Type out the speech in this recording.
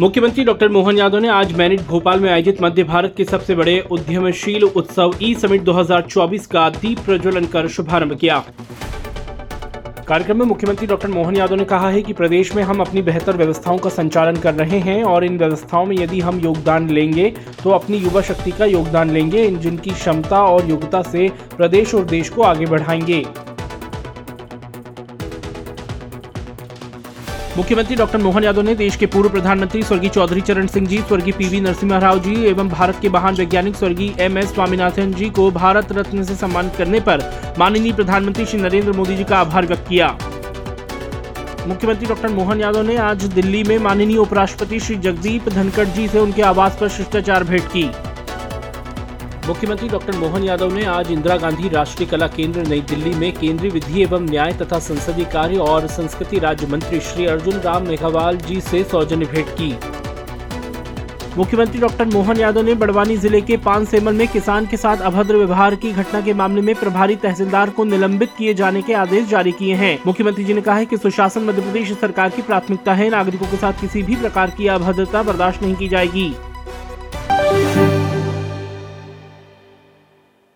मुख्यमंत्री डॉक्टर मोहन यादव ने आज मैनिट भोपाल में आयोजित मध्य भारत के सबसे बड़े उद्यमशील उत्सव ई समिट 2024 का दीप प्रज्वलन कर शुभारंभ किया। कार्यक्रम में मुख्यमंत्री डॉक्टर मोहन यादव ने कहा है कि प्रदेश में हम अपनी बेहतर व्यवस्थाओं का संचालन कर रहे हैं और इन व्यवस्थाओं में यदि हम योगदान लेंगे तो अपनी युवा शक्ति का योगदान लेंगे जिनकी क्षमता और योग्यता से प्रदेश और देश को आगे बढ़ाएँगे। मुख्यमंत्री डॉक्टर मोहन यादव ने देश के पूर्व प्रधानमंत्री स्वर्गीय चौधरी चरण सिंह जी, स्वर्गीय पीवी नरसिम्हा राव जी एवं भारत के महान वैज्ञानिक स्वर्गीय एम एस स्वामीनाथन जी को भारत रत्न से सम्मानित करने पर माननीय प्रधानमंत्री श्री नरेंद्र मोदी जी का आभार व्यक्त किया। मुख्यमंत्री डॉक्टर मोहन यादव ने आज दिल्ली में माननीय उपराष्ट्रपति श्री जगदीप धनखड़ जी से उनके आवास पर शिष्टाचार भेंट की। मुख्यमंत्री डॉक्टर मोहन यादव ने आज इंदिरा गांधी राष्ट्रीय कला केंद्र, नई दिल्ली में केंद्रीय विधि एवं न्याय तथा संसदीय कार्य और संस्कृति राज्य मंत्री श्री अर्जुन राम मेघवाल जी से सौजन्य भेंट की। मुख्यमंत्री डॉक्टर मोहन यादव ने बड़वानी ज़िले के पानसेमल में किसान के साथ अभद्र व्यवहार की घटना के मामले में प्रभारी तहसीलदार को निलंबित किए जाने के आदेश जारी किए हैं। मुख्यमंत्री जी ने कहा है कि सुशासन मध्य प्रदेश सरकार की प्राथमिकता है, नागरिकों के साथ किसी भी प्रकार की अभद्रता बर्दाश्त नहीं की जाएगी।